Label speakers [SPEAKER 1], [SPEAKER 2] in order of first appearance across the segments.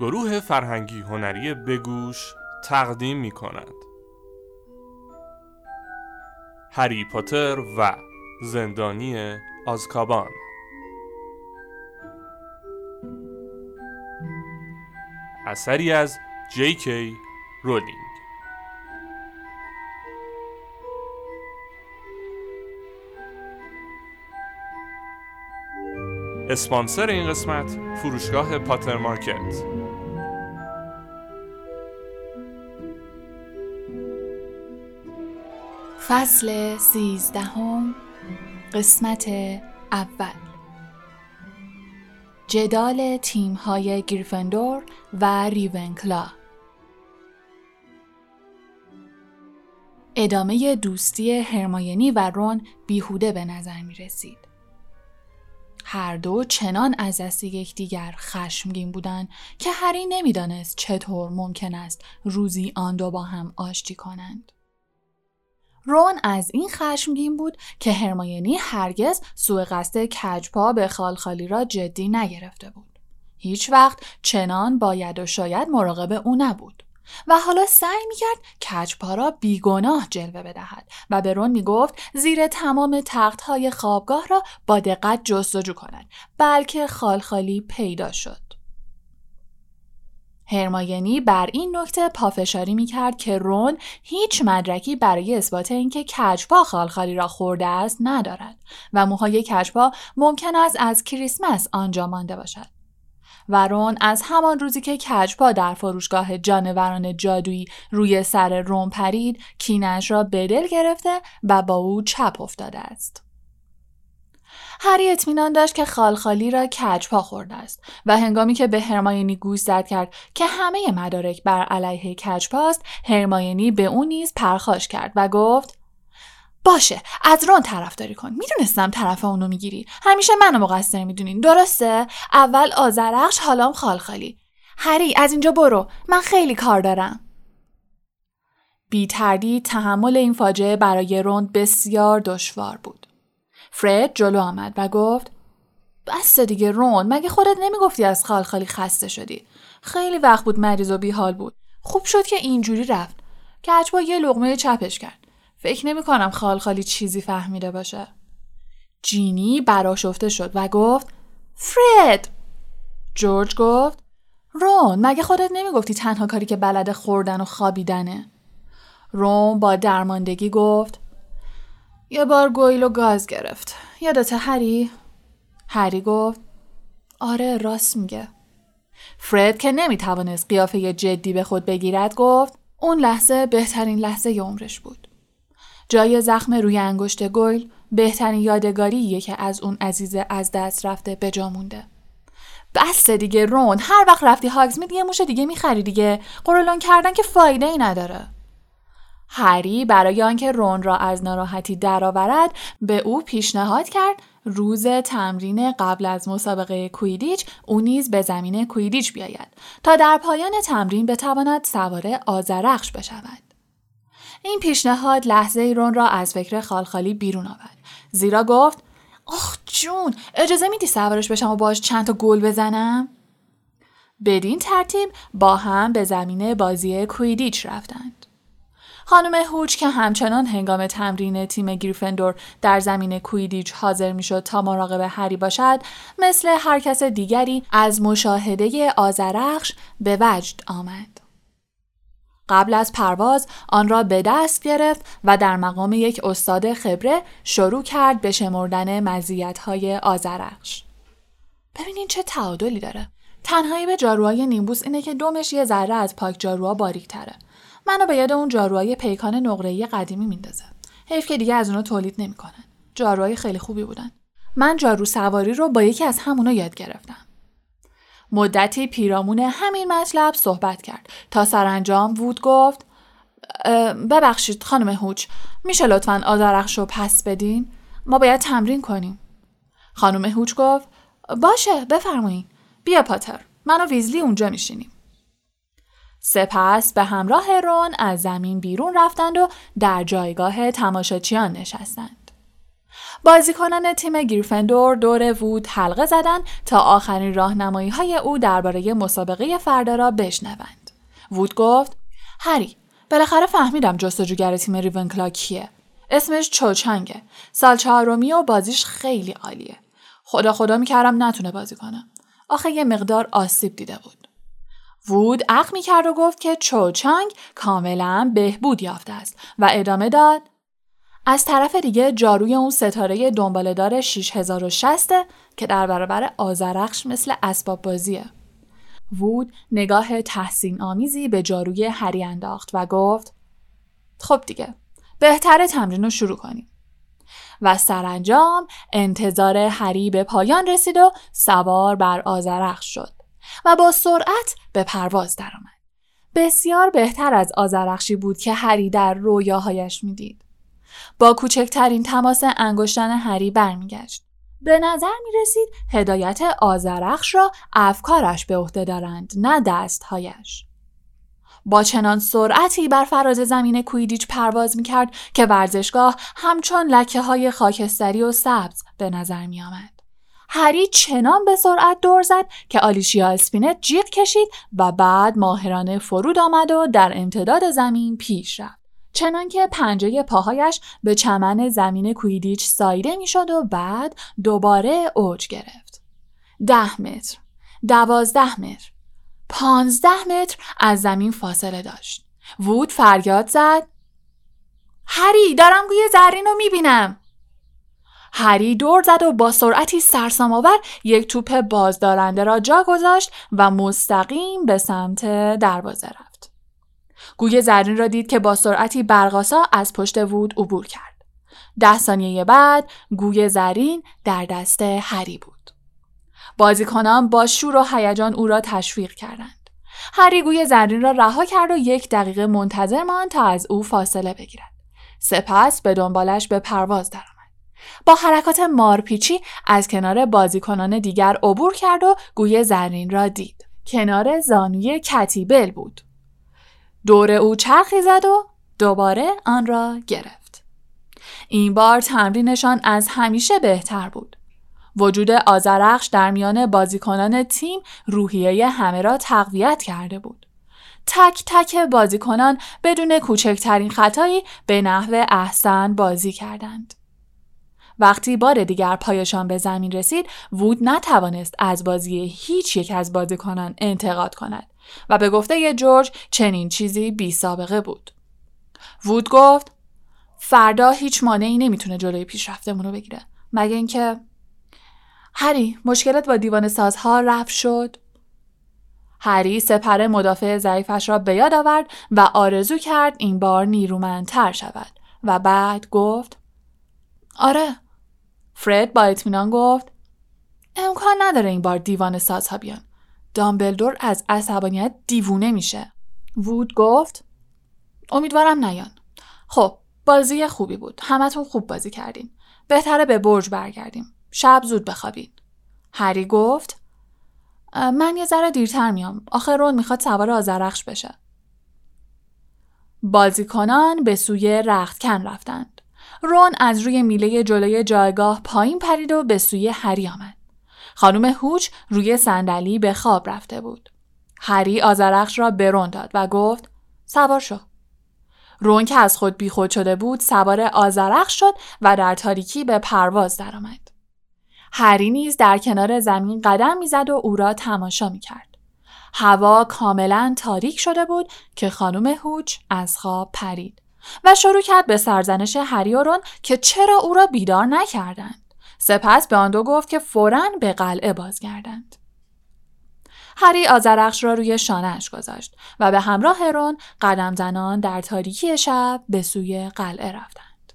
[SPEAKER 1] گروه فرهنگی هنری بگوش تقدیم می کند هری پاتر و زندانی آزکابان. اثری از جی کی رولینگ. اسپانسر این قسمت فروشگاه پاتر مارکت.
[SPEAKER 2] فصل سیزدهم قسمت اول جدال تیم های گریفندور و ریونکلا ادامه دوستی هرماینی و رون بیهوده به نظر می رسید. هر دو چنان از دست یکدیگر خشمگین بودند که هری نمی‌دانست چطور ممکن است روزی آن دو با هم آشتی کنند. رون از این خشمگین بود که هرماینی هرگز سوء قصد کجپا به خالخالی را جدی نگرفته بود. هیچ وقت چنان باید و شاید مراقب او نبود. و حالا سعی می‌کرد کجپا را بیگناه جلوه بدهد و به رون می‌گفت زیر تمام تختهای خوابگاه را با دقت جستجو کند بلکه خالخالی پیدا شد هرماینی بر این نکته پافشاری می‌کرد که رون هیچ مدرکی برای اثبات اینکه کجپا خالخالی را خورده است ندارد و موهای کجپا ممکن است از کریسمس آنجا مانده باشد و رون از همان روزی که کجپا در فروشگاه جانوران جادویی روی سر روم پرید کینش را به دل گرفته و با او چپ افتاده است. هری اطمینان داشت که خالخالی را کجپا خورده است و هنگامی که به هرماینی گوش زد کرد که همه مدارک بر علیه کجپاست هرماینی به او نیز پرخاش کرد و گفت باشه از رون طرفداری کن. می‌دونستم طرف اونو می‌گیری. همیشه منو مقصر می‌دونین. درسته؟ اول آزرخش حالام خالخالی. هری از اینجا برو. من خیلی کار دارم. بی تردید تحمل این فاجعه برای رون بسیار دشوار بود. فرد جلو آمد و گفت بس دیگه رون مگه خودت نمی‌گفتی از خالخالی خسته شدی؟ خیلی وقت بود مریض و بیحال بود. خوب شد که اینجوری رفت. کچبا یه لغمه چپش کرد. فکر نمی کنم خال خالی چیزی فهمیده باشه. جینی براشفته شد و گفت فرد! جورج گفت رون مگه خودت نمی‌گفتی تنها کاری که بلد خوردن و خوابیدنه؟ رون با درماندگی گفت یه بار گویل و گاز گرفت. یادت هری؟ هری گفت آره راست میگه. فرد که نمی‌توانست قیافه جدی به خود بگیرد گفت اون لحظه بهترین لحظه ی عمرش بود. جای زخم روی انگشت گل بهترین یادگاریه که از اون عزیز از دست رفته بجا مونده. بس دیگه رون. هر وقت رفتی هاگزمید یه موش دیگه می‌خری دیگه. قرولان کردن که فایده ای نداره. هری برای آنکه رون را از ناراحتی درآورد به او پیشنهاد کرد. روز تمرین قبل از مسابقه کویدیچ او نیز به زمین کویدیچ بیاید. تا در پایان تمرین بتواند سوار آزرخش بشود. این پیشنهاد لحظه ایرون را از فکر خالخالی بیرون آورد. زیرا گفت آخ جون اجازه میدی سوارش بشم و باش چند تا گل بزنم؟ بدین ترتیب با هم به زمین بازی کویدیچ رفتند. خانم هوچ که همچنان هنگام تمرین تیم گریفندور در زمین کویدیچ حاضر می‌شد تا مراقب هری باشد مثل هر کس دیگری از مشاهده آزرخش به وجد آمد قبل از پرواز آن را به دست گرفت و در مقام یک استاد خبره شروع کرد به شمردن مزیت‌های آزرخش. ببینین چه تعادلی داره. تنهایی به جاروهای نیمبوس اینه که دومش یه ذره از پاک جاروها باریک تره. منو به یاد اون جاروهای پیکان نقره‌ای قدیمی میندازه. حیف که دیگه از اونو تولید نمی‌کنن. جاروهای خیلی خوبی بودن. من جارو سواری رو با یکی از همونا یاد گرفتم. مدتی پیرامون همین مطلب صحبت کرد تا سرانجام وود گفت ببخشید خانم هوچ میشه لطفا آزرخش رو پس بدین ما باید تمرین کنیم خانم هوچ گفت باشه بفرمایین بیا پاتر من و ویزلی اونجا میشینیم سپس به همراه رون از زمین بیرون رفتند و در جایگاه تماشاچیان نشستند بازیکنان تیم گریفندور دور وود حلقه زدن تا آخرین راهنمایی های او درباره مسابقه فردا را بشنوند. وود گفت: هری، بالاخره فهمیدم جستجوگر تیم ریونکلا کیه. اسمش چوچنگه. سال چهارمی و بازیش خیلی عالیه. خدا خدا می‌کردم نتونه بازی کنه. آخه یه مقدار آسیب دیده بود. وود اخ می‌کرد و گفت که چوچنگ کاملا بهبود یافته است و ادامه داد از طرف دیگه جاروی اون ستاره دنبالدار 6060 که در برابر آزرخش مثل اسباب بازیه. وود نگاه تحسین آمیزی به جاروی هری انداخت و گفت خب دیگه بهتر تمرین رو شروع کنیم. و سرانجام انتظار هری به پایان رسید و سوار بر آزرخش شد و با سرعت به پرواز درآمد. بسیار بهتر از آزرخشی بود که هری در رویاهایش می‌دید. با کوچکترین تماس انگشتان هری برمیگشت. به نظر می رسید هدایت آزرخش را افکارش به عهده دارند نه دستهایش. با چنان سرعتی بر فراز زمین کویدیچ پرواز می کرد که ورزشگاه همچون لکه های خاکستری و سبز به نظر می آمد. هری چنان به سرعت دور زد که آلیشیا اسپینت جیغ کشید و بعد ماهرانه فرود آمد و در امتداد زمین پیش رفت. چنانکه پنجه پاهایش به چمن زمین کویدیچ سایده می‌شد و بعد دوباره اوج گرفت. ده متر، دوازده متر، پانزده متر از زمین فاصله داشت. وود فریاد زد هری دارم گوی زرین رو می‌بینم. هری دور زد و با سرعتی سرسام آور یک توپ بازدارنده را جا گذاشت و مستقیم به سمت دروازه رفت. گوی زرین را دید که با سرعتی برقاسا از پشت وود عبور کرد. ده ثانیه بعد گوی زرین در دست هری بود. بازیکنان با شور و هیجان او را تشویق کردند. هری گوی زرین را رها کرد و یک دقیقه منتظر ماند تا از او فاصله بگیرد. سپس به دنبالش به پرواز درآمد. با حرکات مارپیچی از کنار بازیکنان دیگر عبور کرد و گوی زرین را دید. کنار زانوی کتیبل بود. دور او چرخی زد و دوباره آن را گرفت. این بار تمرینشان از همیشه بهتر بود. وجود آزرخش در میان بازیکنان تیم روحیه همه را تقویت کرده بود. تک تک بازیکنان بدون کوچکترین خطایی به نحو احسن بازی کردند. وقتی بار دیگر پایشان به زمین رسید وود نتوانست از بازی هیچ یک از بازیکنان انتقاد کند و به گفته جورج چنین چیزی بی سابقه بود. وود گفت فردا هیچ مانعی نمی‌تونه جلوی پیشرفتمون رو بگیره مگه اینکه هری مشکلت با دیوان سازها رفت شد هری سپر مدافع ضعیفش را به یاد آورد و آرزو کرد این بار نیرومندتر شود و بعد گفت آره فرد با اطمینان گفت امکان نداره این بار دیوان سازها بیان دامبلدور از عصبانیت دیوونه میشه. وود گفت امیدوارم نیان. خب بازی خوبی بود. همتون خوب بازی کردین. بهتره به برج برگردیم. شب زود بخوابین. هری گفت من یه ذره دیرتر میام. آخه رون می‌خواد سوار آزرخش بشه. بازیکنان به سوی رختکن رفتند. رون از روی میله جلوی جایگاه پایین پرید و به سوی هری آمد. خانم هوچ روی صندلی به خواب رفته بود. هری آزرخش را برون داد و گفت سوار شو. رون که از خود بیخود شده بود سوار آزرخش شد و در تاریکی به پرواز درآمد. هری نیز در کنار زمین قدم می‌زد و او را تماشا می‌کرد. هوا کاملا تاریک شده بود که خانم هوچ از خواب پرید و شروع کرد به سرزنش هری و رون که چرا او را بیدار نکردند. سپس به آن دو گفت که فورا به قلعه بازگردند. هری آزرخش را روی شانهش گذاشت و به همراه رون قدم زنان در تاریکی شب به سوی قلعه رفتند.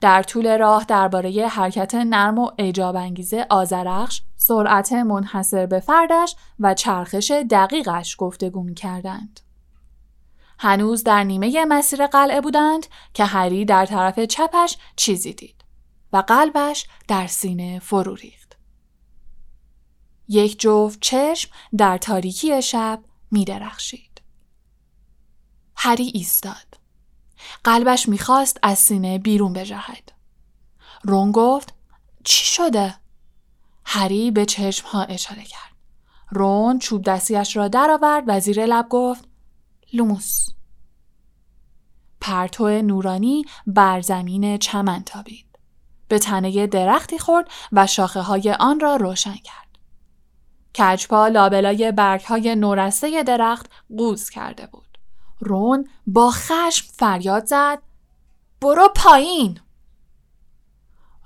[SPEAKER 2] در طول راه درباره حرکت نرم و اجاب انگیزه آزرخش، سرعت منحصر به فردش و چرخش دقیقش گفتگو می کردند. هنوز در نیمه مسیر قلعه بودند که هری در طرف چپش چیزی دید. و قلبش در سینه فرو ریخت. یک جفت چشم در تاریکی شب می درخشید. هری ایستاد. قلبش می‌خواست از سینه بیرون بجهد. رون گفت چی شده؟ هری به چشم ها اشاره کرد. رون چوب دستیش را درآورد و زیر لب گفت لوموس. پرتو نورانی بر زمین چمن تابید. به تنه درختی خورد و شاخه های آن را روشن کرد. کجپا لابلای برگ های نورسته درخت قوز کرده بود. رون با خشم فریاد زد برو پایین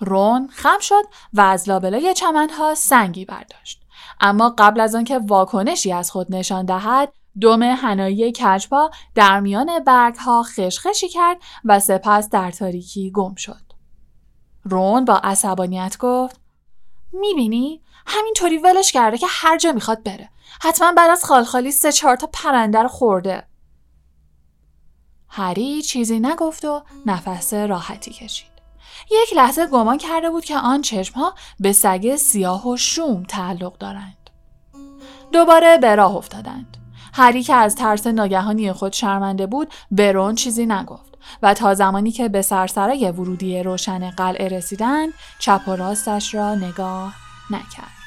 [SPEAKER 2] رون خم شد و از لابلای چمنها سنگی برداشت اما قبل از آنکه واکنشی از خود نشان دهد دم هنایی کجپا در میان برگها خشخشی کرد و سپس در تاریکی گم شد رون با عصبانیت گفت می‌بینی همینطوری ولش کرده که هر جا می‌خواد بره حتما بعد از خالخالی سه چهار تا پرنده رو خورده هری چیزی نگفت و نفس راحتی کشید. یک لحظه گمان کرده بود که آن چشمها به سگ سیاه و شوم تعلق دارند. دوباره به راه افتادند. هری که از ترس ناگهانی خود شرمنده بود برون چیزی نگفت و تا زمانی که به سرسرای ورودی روشن قلعه رسیدند چپ و راستش را نگاه نکرد.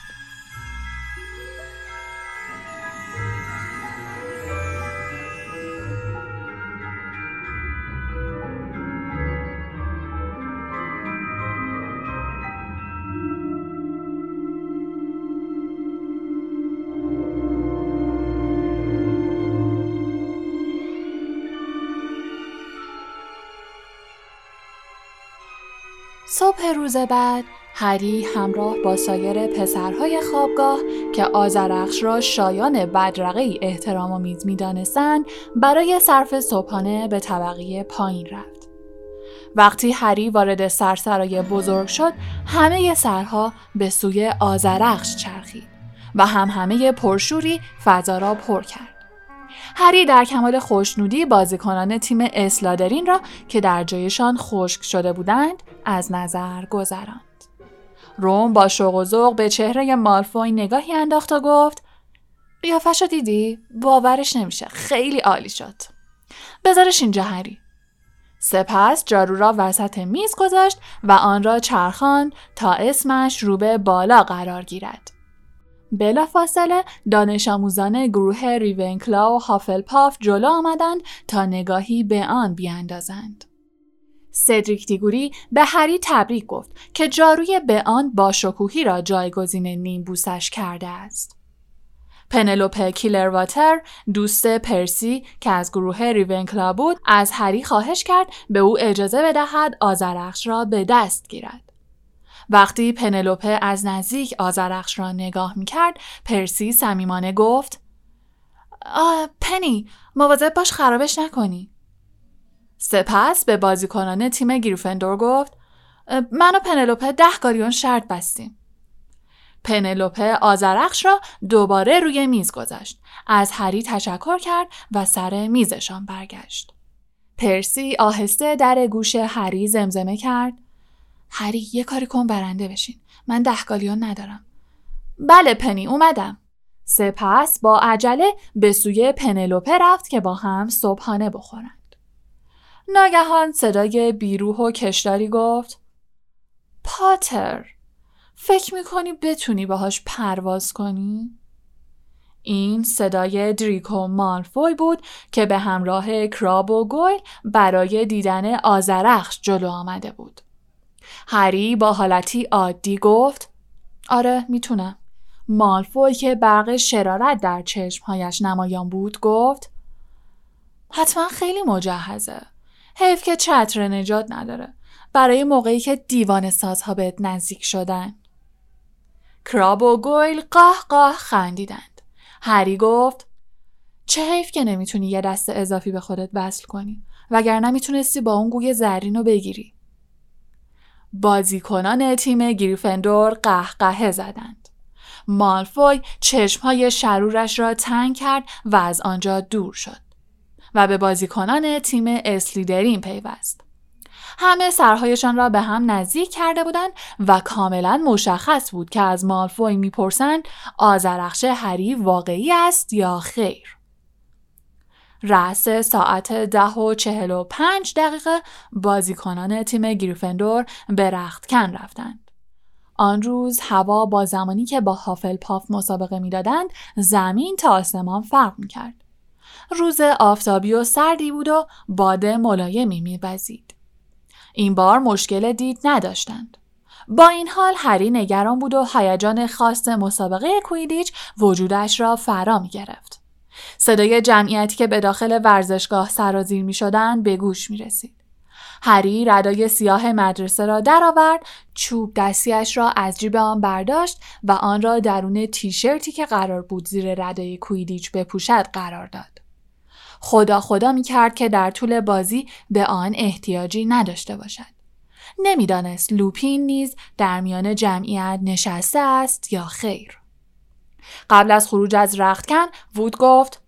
[SPEAKER 2] صبح روز بعد هری همراه با سایر پسرهای خوابگاه که آزرخش را شایان بدرقه ای احترام میز می‌دانستند برای صرف صبحانه به طبقه پایین رفت. وقتی هری وارد سرسرای بزرگ شد همه سرها به سوی آزرخش چرخید و هم همه پرشوری فضا را پر کرد. هری در کمال خوشنودی بازیکنان تیم اسلادرین را که در جایشان خشک شده بودند از نظر گذراند. روم با شوق و ذوق به چهره مالفوی نگاهی انداخت و گفت قیافش دیدی؟ باورش نمیشه. خیلی عالی شد. بذارش اینجا هری. سپس جارو را وسط میز گذاشت و آن را چرخان تا اسمش رو به بالا قرار گیرد. فاصله دانش آموزان گروه ریونکلا و هافلپاف جلو آمدند تا نگاهی به آن بیاندازند. سدریک دیگوری به هری تبریک گفت که جاروی به آن با شکوهی را جایگزین نیمبوسش کرده است. پنلوپه کیلرواتر دوست پرسی که از گروه ریونکلا بود از هری خواهش کرد به او اجازه بدهد آزرخش را به دست گیرد. وقتی پنلوپه از نزدیک آزرخش را نگاه می کرد پرسی صمیمانه گفت آه پنی مواظب باش خرابش نکنی. سپس به بازیکنان تیم گریفندور گفت من و پنلوپه ده گاریون شرط بستیم. پنلوپه آزرخش را دوباره روی میز گذاشت از هری تشکر کرد و سر میزشان برگشت. پرسی آهسته در گوش هری زمزمه کرد. هری یه کاری کن برنده بشین من ده گالیون ندارم بله پنی اومدم سپس با عجله به سوی پنلوپه رفت که با هم صبحانه بخورند ناگهان صدای بیروح و کشداری گفت پاتر فکر می‌کنی بتونی باهاش پرواز کنی؟ این صدای دریکو مالفوی بود که به همراه کراب و گوی برای دیدن آزرخش جلو آمده بود. هری با حالتی عادی گفت آره می‌تونم. مالفوی که برق شرارت در چشمهایش نمایان بود گفت حتما خیلی مجهزه. حیف که چتر نجات نداره. برای موقعی که دیوان سازها بهت نزدیک شدن. کراب و گویل قاه قاه خندیدند. هری گفت چه حیف که نمی‌تونی یه دست اضافی به خودت وصل کنی وگرنه می‌تونستی با اون گوی زرین رو بگیری. بازیکنان تیم گریفندور قهقهه زدند. مالفوی چشمهای شرورش را تنگ کرد و از آنجا دور شد و به بازیکنان تیم اسلیدرین پیوست. همه سرهایشان را به هم نزدیک کرده بودند و کاملا مشخص بود که از مالفوی می‌پرسند آزرخش هری واقعی است یا خیر. رأس ساعت ده و چهل و پنج دقیقه بازیکنان تیم گریفندور به رختکن رفتند. آن روز هوا با زمانی که با هافل پاف مسابقه می‌دادند زمین تا آسمان فرق می کرد. روز آفتابی و سردی بود و باد ملایمی میوزید. این بار مشکل دید نداشتند. با این حال هری نگران بود و هیجان خاص مسابقه کویدیچ وجودش را فرا می گرفت. صدای جمعیتی که به داخل ورزشگاه سرازیر می شدن به گوش می رسید. هری ردای سیاه مدرسه را درآورد، چوب دستیش را از جیب آن برداشت و آن را درون تیشرتی که قرار بود زیر ردای کویدیچ بپوشد قرار داد. خدا خدا می کرد که در طول بازی به آن احتیاجی نداشته باشد. نمی‌دانست لوپین نیز در میان جمعیت نشسته است یا خیر. قبل از خروج از رختکن وود گفت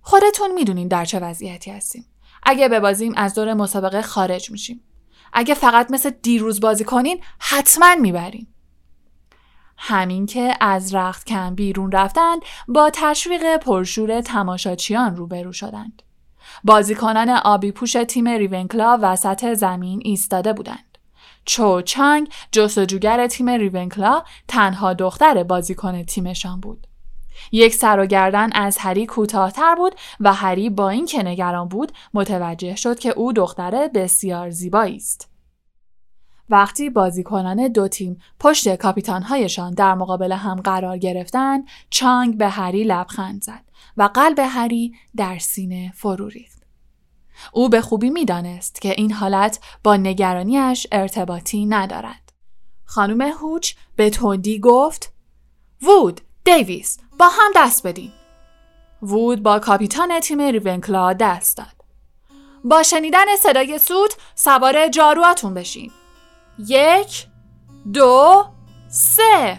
[SPEAKER 2] خودتون می‌دونین در چه وضعیتی هستیم. اگه ببازیم از دور مسابقه خارج میشیم. اگه فقط مثل دیروز بازی کنین حتما می‌بریم. همین که از رختکن بیرون رفتند با تشویق پرشور تماشاچیان روبرو شدند. بازیکنان آبی پوش تیم ریونکلا وسط زمین ایستاده بودند. چو چانگ جستجوگر تیم ریونکلا تنها دختر بازیکن تیمشان بود. یک سر و گردن از هری کوتاهتر بود و هری با اینکه نگران بود متوجه شد که او دختر بسیار زیبایی است. وقتی بازیکنان دو تیم پشت کاپیتانهایشان در مقابل هم قرار گرفتند، چانگ به هری لبخند زد و قلب هری در سینه فرو ریخت. او به خوبی می‌دانست که این حالت با نگرانیش ارتباطی ندارد. خانم هوچ به تندی گفت وود، دیویس، با هم دست بدین. وود با کاپیتان تیم ریونکلا دست داد. با شنیدن صدای سوت سوار جارواتون بشین. یک، دو، سه